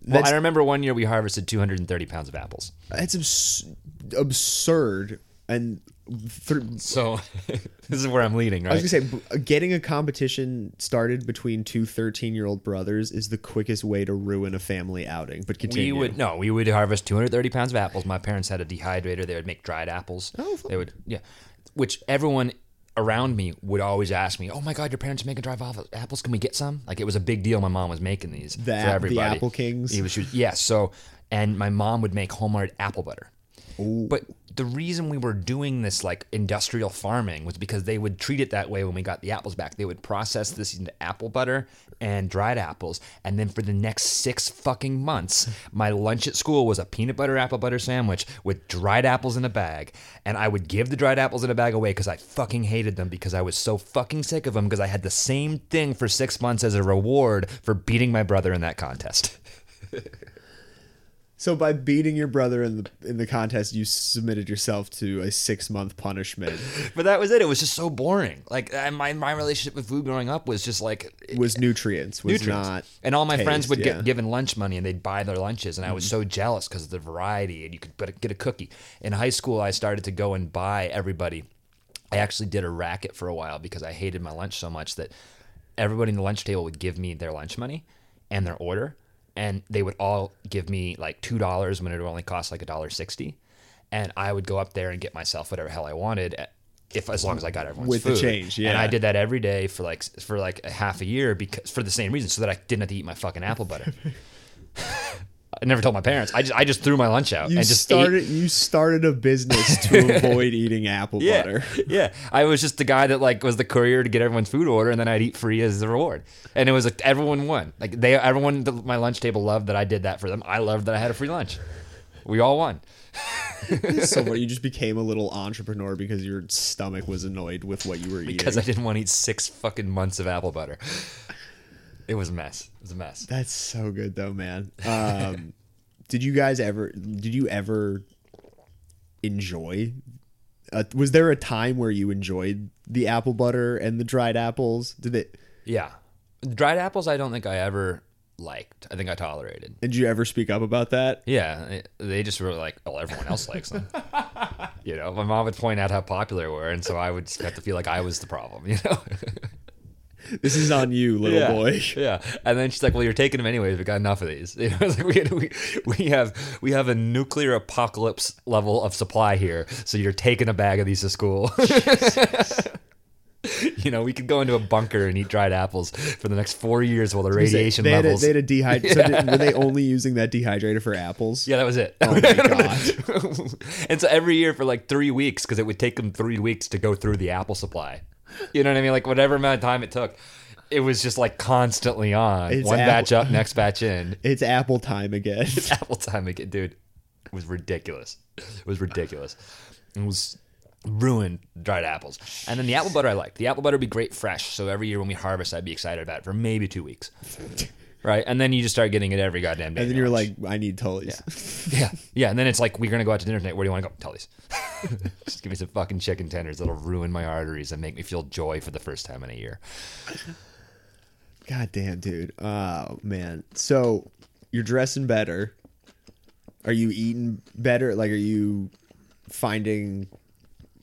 Well, I remember one year we harvested 230 pounds of apples. that's abs- absurd. And th- So <laughs> this is where I'm leading, right? I was gonna say, getting a competition started between two 13 year old brothers is the quickest way to ruin a family outing. But continue. We would no, we would harvest 230 pounds of apples. My parents had a dehydrator. They would make dried apples. Oh, fun. they would yeah, which everyone around me would always ask me, "Oh my God, your parents are making dried apple- apples? Can we get some?" Like it was a big deal. My mom was making these The for app- the everybody. Apple Kings? He was, she was- yeah. So and my mom would make homemade apple butter. But the reason we were doing this like industrial farming was because they would treat it that way when we got the apples back. They would process this into apple butter and dried apples, and then for the next six fucking months, <laughs> my lunch at school was a peanut butter apple butter sandwich with dried apples in a bag, and I would give the dried apples in a bag away because I fucking hated them because I was so fucking sick of them because I had the same thing for six months as a reward for beating my brother in that contest. <laughs> So by beating your brother in the in the contest, you submitted yourself to a six month punishment. <laughs> But that was it. It was just so boring. Like my my relationship with food growing up was just like Was nutrients? Was nutrients. not. and all my friends would yeah. get given lunch money and they'd buy their lunches, and I was mm-hmm. so jealous because of the variety. And you could get a cookie. In high school, I started to go and buy everybody. I actually did a racket for a while because I hated my lunch so much that everybody in the lunch table would give me their lunch money and their order, and they would all give me like two dollars when it would only cost like a dollar sixty, and I would go up there and get myself whatever hell I wanted. eh, If as long as I got everyone's With the food. change, and I did that every day for like for like a half a year because for the same reason, so that I didn't have to eat my fucking apple <laughs> butter. I never told my parents. I just I just threw my lunch out You and just started. ate. You started a business to <laughs> avoid eating apple Yeah, butter. yeah. I was just the guy that like was the courier to get everyone's food order, and then I'd eat free as the reward. And it was like everyone won. Like they, everyone at my lunch table loved that I did that for them. I loved that I had a free lunch. We all won. so what? <laughs> You just became a little entrepreneur because your stomach was annoyed with what you were eating. because I didn't want to eat six fucking months of apple butter. It was a mess. It was a mess. That's so good though, man. Um, <laughs> did you guys ever? Did you ever enjoy? Uh, was there a time where you enjoyed the apple butter and the dried apples? Did it? Yeah, dried apples. I don't think I ever liked. I think I tolerated. Did you ever speak up about that? Yeah, they just were like, "Oh, everyone else likes them." <laughs> you know, my mom would point out how popular they were, and so I would have to feel like I was the problem. You know. <laughs> This is on you, little yeah. boy. <laughs> Yeah, and then she's like, "Well, you're taking them anyways. We got enough of these. <laughs> You know, it's like we, we we have we have a nuclear apocalypse level of supply here, so you're taking a bag of these to school." <laughs> you know, we could go into a bunker and eat dried apples for the next four years while the radiation they had levels. A, they had a dehydrator. So were they only using that dehydrator for apples? yeah, that was it. Oh my god. and so every year for like three weeks, because it would take them three weeks to go through the apple supply. <laughs> You know what I mean? Like whatever amount of time it took, it was just like constantly on. It's One apple- batch up, next batch in. <laughs> It's apple time again. It's Apple time again, dude. It was ridiculous. It was ridiculous. It was ruined dried apples. And then the apple butter I liked. The apple butter would be great fresh. So every year when we harvest, I'd be excited about it for maybe two weeks. Right? And then you just start getting it every goddamn day. And then you're lunch. like, I need Tully's. <laughs> Yeah, yeah, and then it's like we're gonna go out to dinner tonight. Where do you want to go? Tully's. <laughs> Just give me some fucking chicken tenders that'll ruin my arteries and make me feel joy for the first time in a year. God damn, dude. Oh man. So you're dressing better. Are you eating better? Like, are you finding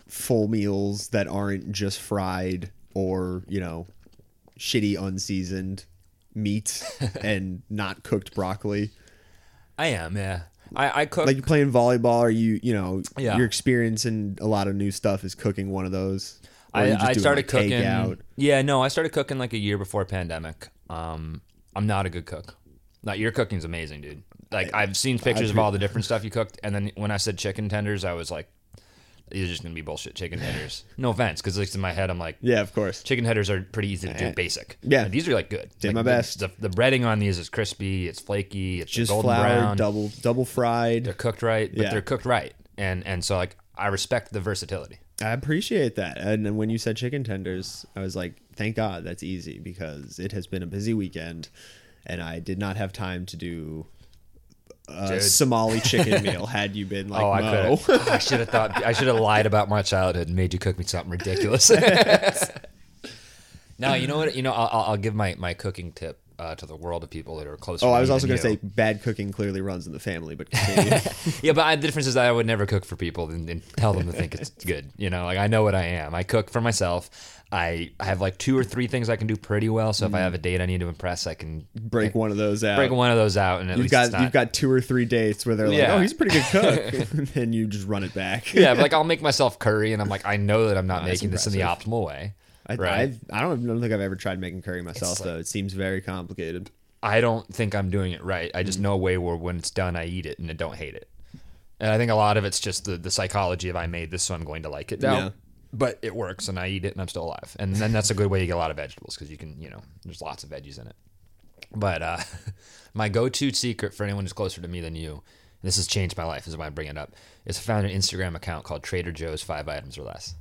full meals that aren't just fried or you know shitty unseasoned meat <laughs> and not cooked broccoli? I am, yeah. I, I cook. like you playing volleyball or you you know Yeah. your experience in a lot of new stuff is cooking one of those Or you just I, I started like, cooking. takeout? Yeah, no, I started cooking like a year before pandemic. Um, I'm not a good cook. Like your cooking's amazing, dude. Like I've seen pictures of all the different stuff you cooked, and then when I said chicken tenders, I was like, "These are just gonna be bullshit chicken tenders." No offense, because like in my head, I'm like, yeah of course chicken tenders are pretty easy to do, basic. Yeah. And these are like good. Did Like, my the- best. The, the breading on these is crispy. It's flaky. It's just golden flour brown. double double fried They're cooked right, but Yeah. they're cooked right, and and so like I respect the versatility. I appreciate that. And then when you said chicken tenders, I was like, thank God that's easy because it has been a busy weekend and I did not have time to do a Dude. Somali chicken <laughs> meal had you been like, oh, I Mo. <laughs> I should have thought. I should have lied about my childhood and made you cook me something ridiculous. <laughs> now, you know what? You know, I'll, I'll- I'll give my my cooking tip uh, to the world of people that are close. Oh, I was also going to say bad cooking clearly runs in the family, but. <laughs> <laughs> Yeah, but I, the difference is that I would never cook for people and, and tell them to think it's <laughs> good. You know, like I know what I am. I cook for myself. I have like two or three things I can do pretty well. So if I have a date I need to impress, I can break one of those out. break one of those out, and at You've least got not, you've got two or three dates where they're like, Yeah. "Oh, he's a pretty good cook," and then you just run it back. yeah, but like I'll make myself curry, and I'm like, I know that I'm not that's making this in the optimal way. I, right? I, I don't, I don't think I've ever tried making curry myself like- though. It seems very complicated. I don't think I'm doing it right. I just Mm. know a way where when it's done, I eat it and I don't hate it. And I think a lot of it's just the, the psychology of I made this, so I'm going to like it now. Yeah. But it works, and I eat it, and I'm still alive. And then that's a good way to get a lot of vegetables because you can, you know, there's lots of veggies in it. But uh, <laughs> my go-to secret for anyone who's closer to me than you, this has changed my life, is why I bring it up, is I found an Instagram account called Trader Joe's Five Items or Less.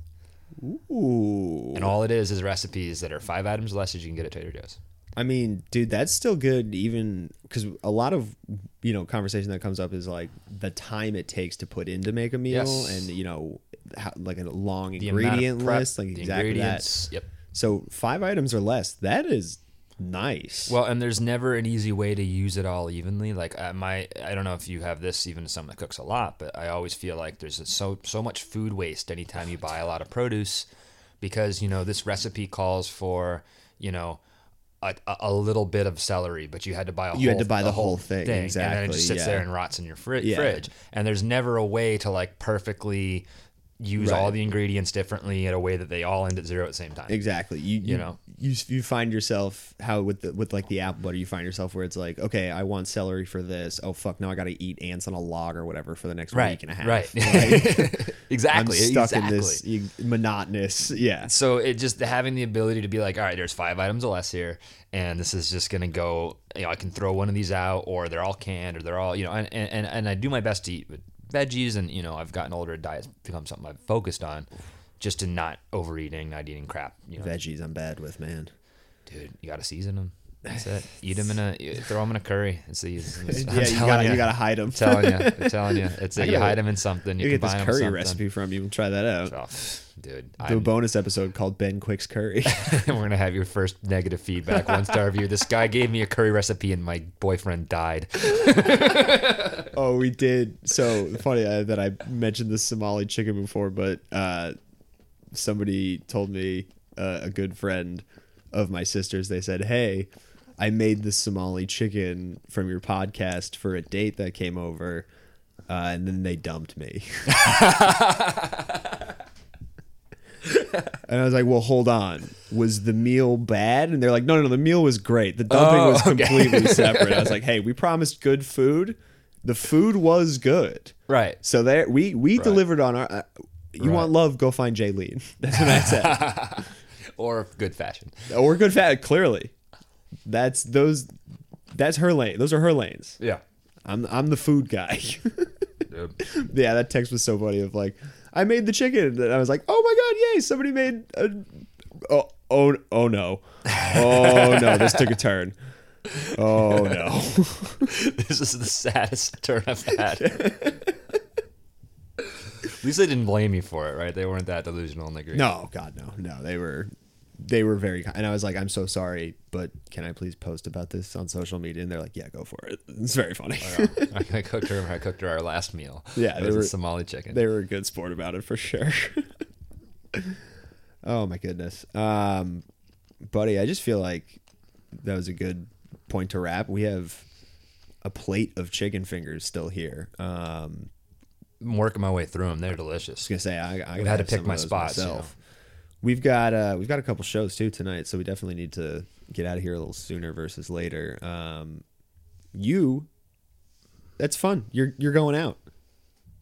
Ooh, And all it is is recipes that are five items less that you can get at Trader Joe's. I mean, dude, that's still good, even because a lot of you know conversation that comes up is like the time it takes to put in to make a meal, Yes. and you know, how, like a long The ingredient prep, list, like exactly that. Yep. So five items or less, that is nice. Well, and there's never an easy way to use it all evenly. Like uh, my, I don't know if you have this, even someone that cooks a lot, but I always feel like there's so so much food waste anytime you buy a lot of produce, because you know this recipe calls for you know. A, a- a little bit of celery, but you had to buy a You had to buy the whole thing, and then it just sits yeah. there and rots in your fri- Yeah. fridge. And there's never a way to like perfectly use all the ingredients differently in a way that they all end at zero at the same time. Exactly. You you, You know? you you find yourself how with the, with like the apple butter, you find yourself where it's like, okay, I want celery for this. Oh fuck, now I got to eat ants on a log or whatever for the next Right, week and a half. right. Like, <laughs> exactly. I'm stuck exactly. in this monotonous. Yeah. So it just having the ability to be like, all right, there's five items or less here, and this is just gonna go. You know, I can throw one of these out, or they're all canned, or they're all you know, and and, and I do my best to eat veggies, and you know, I've gotten older. Diet's become something I've focused on, just to not overeating, not eating crap. You know, Veggies, I'm bad with man. dude, you gotta season them. That's it. Eat them in a throw them in a curry. It's the easiest. Yeah, you gotta ya. you gotta hide them. I'm telling <laughs> you, I'm telling you, it's I a, you hide them in something. You, You get this curry recipe from you. Try that out. Oh, dude, Do a bonus episode called Ben Quick's Curry. <laughs> we're gonna have your first negative feedback, one star review. This guy gave me a curry recipe and my boyfriend died. <laughs> oh, we did. So funny uh, that I mentioned the Somali chicken before, but uh, somebody told me uh, a good friend of my sister's. They said, "Hey, I made the Somali chicken from your podcast for a date that came over." Uh, and then they dumped me. <laughs> and I was like, "Well, hold on. Was the meal bad?" And they're like, "No, no, no. The meal was great. The dumping Oh, was okay. completely <laughs> separate." I was like, "Hey, we promised good food. The food was good. Right. So there, we we delivered on our. Uh, you Right. want love? Go find Jaylene. <laughs> That's what I said. Or good fashion. or good fat. Clearly, that's those. That's her lane. Those are her lanes. Yeah. I'm I'm the food guy. <laughs> Dude. yeah, that text was so funny. Of like, I made the chicken, and I was like, oh my god, yay! Somebody made. A, oh oh oh no, <laughs> oh no! This took a turn. Oh no. <laughs> this is the saddest turn I've had. At least they didn't blame me for it, right? They weren't that delusional and agree. No, God, no, no. They were, they were very, kind. and I was like, I'm so sorry, but can I please post about this on social media? And they're like, Yeah, go for it. <laughs> It's very funny. I, I cooked her. I cooked her our last meal. <laughs> Yeah, it they was were- a Somali chicken. they were a good sport about it for sure. <laughs> oh my goodness, um, buddy, I just feel like that was a good point to wrap. We have a plate of chicken fingers still here. Um, I'm working my way through them. They're delicious. gonna say I, I had to pick my spots, myself. We've got uh, we've got a couple shows too tonight, so we definitely need to get out of here a little sooner versus later. Um, you, that's fun. You're you're going out.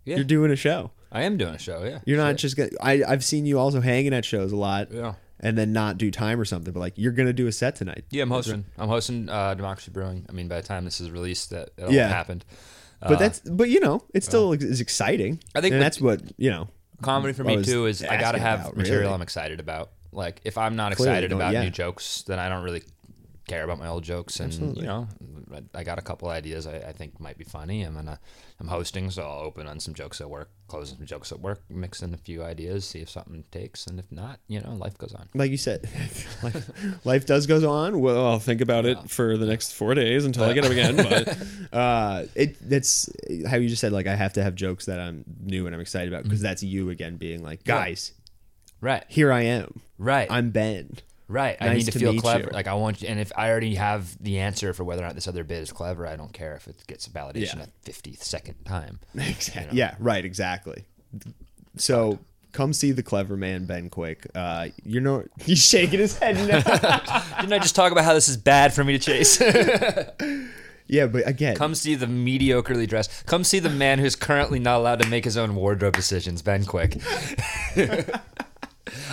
Yeah. You're doing a show. I am doing a show. Yeah. You're not just gonna. I I've seen you also hanging at shows a lot. Yeah. And then not do time or something, but like you're gonna do a set tonight. Yeah, I'm hosting. I'm hosting uh, Democracy Brewing. I mean, by the time this is released, that it all Yeah. happened. But Uh, that's but you know it still is exciting. I think and with- that's what you know. Comedy for me too is I gotta have about, material really. I'm excited about. Like if I'm not Clearly, excited about yeah. new jokes, then I don't really care about my old jokes. And Absolutely. you know, I- I got a couple ideas I, I think might be funny. I'm gonna I'm hosting, so I'll open on some jokes at work, close some jokes at work, mix in a few ideas, see if something takes, and if not, you know, life goes on. Like you said, <laughs> life, life does goes on. Well, I'll think about it for the next four days until I get up again. But <laughs> uh, it that's how you just said. Like I have to have jokes that I'm new and I'm excited about because that's you again being like, guys, Right, here I am. right, I'm Ben. Right. I need to, to feel clever. you. Like I want, you, and if I already have the answer for whether or not this other bit is clever, I don't care if it gets validation Yeah. at 50th second time. <laughs> Exactly. Yeah. Right. Exactly. So. Come see the clever man Ben Quick. Uh, you know <laughs> he's shaking his head now. <laughs> Didn't I just talk about how this is bad for me to chase? yeah, but again, Come see the mediocrely dressed. Come see the man who's currently not allowed to make his own wardrobe decisions. Ben Quick.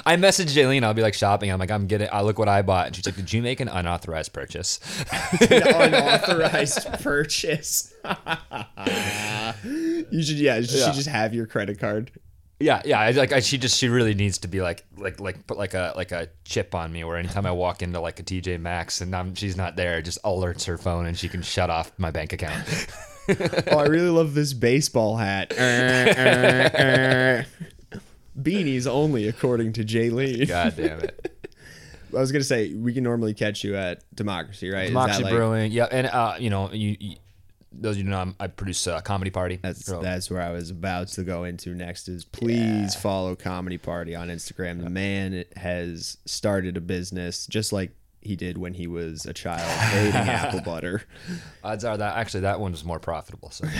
<laughs> I messaged Jaylene. I'll be like shopping. I'm like, I'm getting. I look what I bought, and she's like, Did you make an unauthorized purchase? <laughs> <laughs> unauthorized purchase. you should, yeah, you should Yeah. just have your credit card. Yeah, yeah. I, like I, she just she really needs to be like like like put like a like a chip on me where anytime I walk into like a TJ Maxx and I'm, she's not there, it just alerts her phone and she can shut off my bank account. Oh, I really love this baseball hat. Beanies only, according to Jaylene. <laughs> God damn it. I was gonna say we can normally catch you at Democracy, right? Democracy like- Brewing. Yeah, and uh, you know, you, you those of you who know, I'm, I produce a comedy party. That's So- that's where I was about to go into next. Is please follow Comedy Party on Instagram. The man has started a business just like he did when he was a child, <laughs> hating apple butter. odds are that actually that one was more profitable. So. <laughs>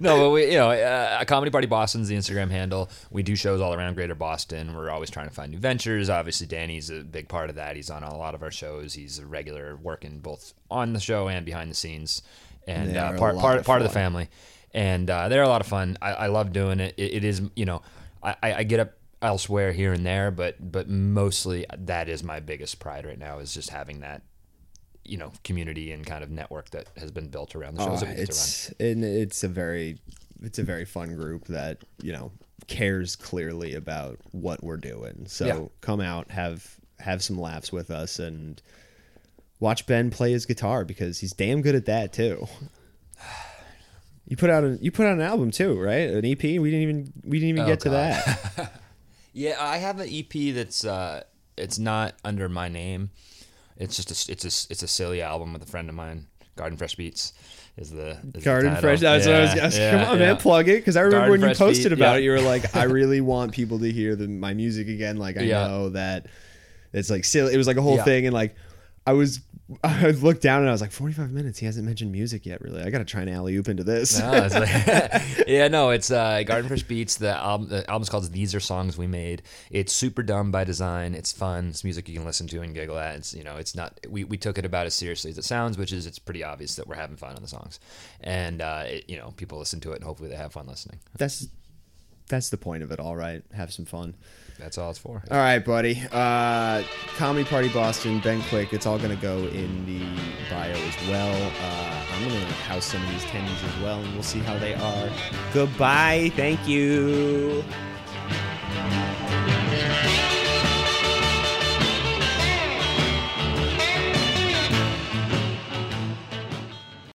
no, but we, you know, uh, Comedy Party Boston's the Instagram handle. We do shows all around Greater Boston. We're always trying to find new ventures. Obviously, Danny's a big part of that. He's on a lot of our shows. He's a regular working both on the show and behind the scenes, and uh, part part of part of the family. And uh, they're a lot of fun. I, I love doing it. it. It is, you know, I, I I get up elsewhere here and there, but but mostly that is my biggest pride right now is just having that you know community and kind of network that has been built around the shows Oh, that we run. it's and it's a very it's a very fun group that you know cares clearly about what we're doing. So Yeah. come out, have have some laughs with us, and watch Ben play his guitar because he's damn good at that too. <sighs> You put out a you put out an album too, right? An EP. We didn't even we didn't even Oh, get to that. <laughs> Yeah, I have an EP that's uh, it's not under my name. It's just a, it's a it's a silly album with a friend of mine. Garden Fresh Beats is the is Garden title. Fresh. That's what I was. Yeah, I was yeah, come on, yeah. man, plug it. Because I remember Garden when you posted Beat, about yeah. it, you were like, "I <laughs> really want people to hear the, my music again." Like I Yeah. know that it's like silly. It was like a whole Yeah. thing, and like I was, <laughs> I looked down and I was like, "45 minutes. He hasn't mentioned music yet. Really, I got to try and alley oop into this." No, like- <laughs> <laughs> yeah, no, it's uh, Garden Fresh Beats. The album, the album's called "These Are Songs We Made." It's super dumb by design. It's fun. It's music you can listen to and giggle at. It's you know, it's not. We, we took it about as seriously as it sounds, which is it's pretty obvious that we're having fun on the songs, and uh, it, you know, people listen to it and hopefully they have fun listening. that's that's the point of it. All right, have some fun. That's all it's for. All right, buddy. Uh, Comedy Party Boston, Ben Quick. It's all going to go in the bio as well. Uh, I'm going to house some of these tendies as well, and we'll see how they are. Goodbye. Thank you.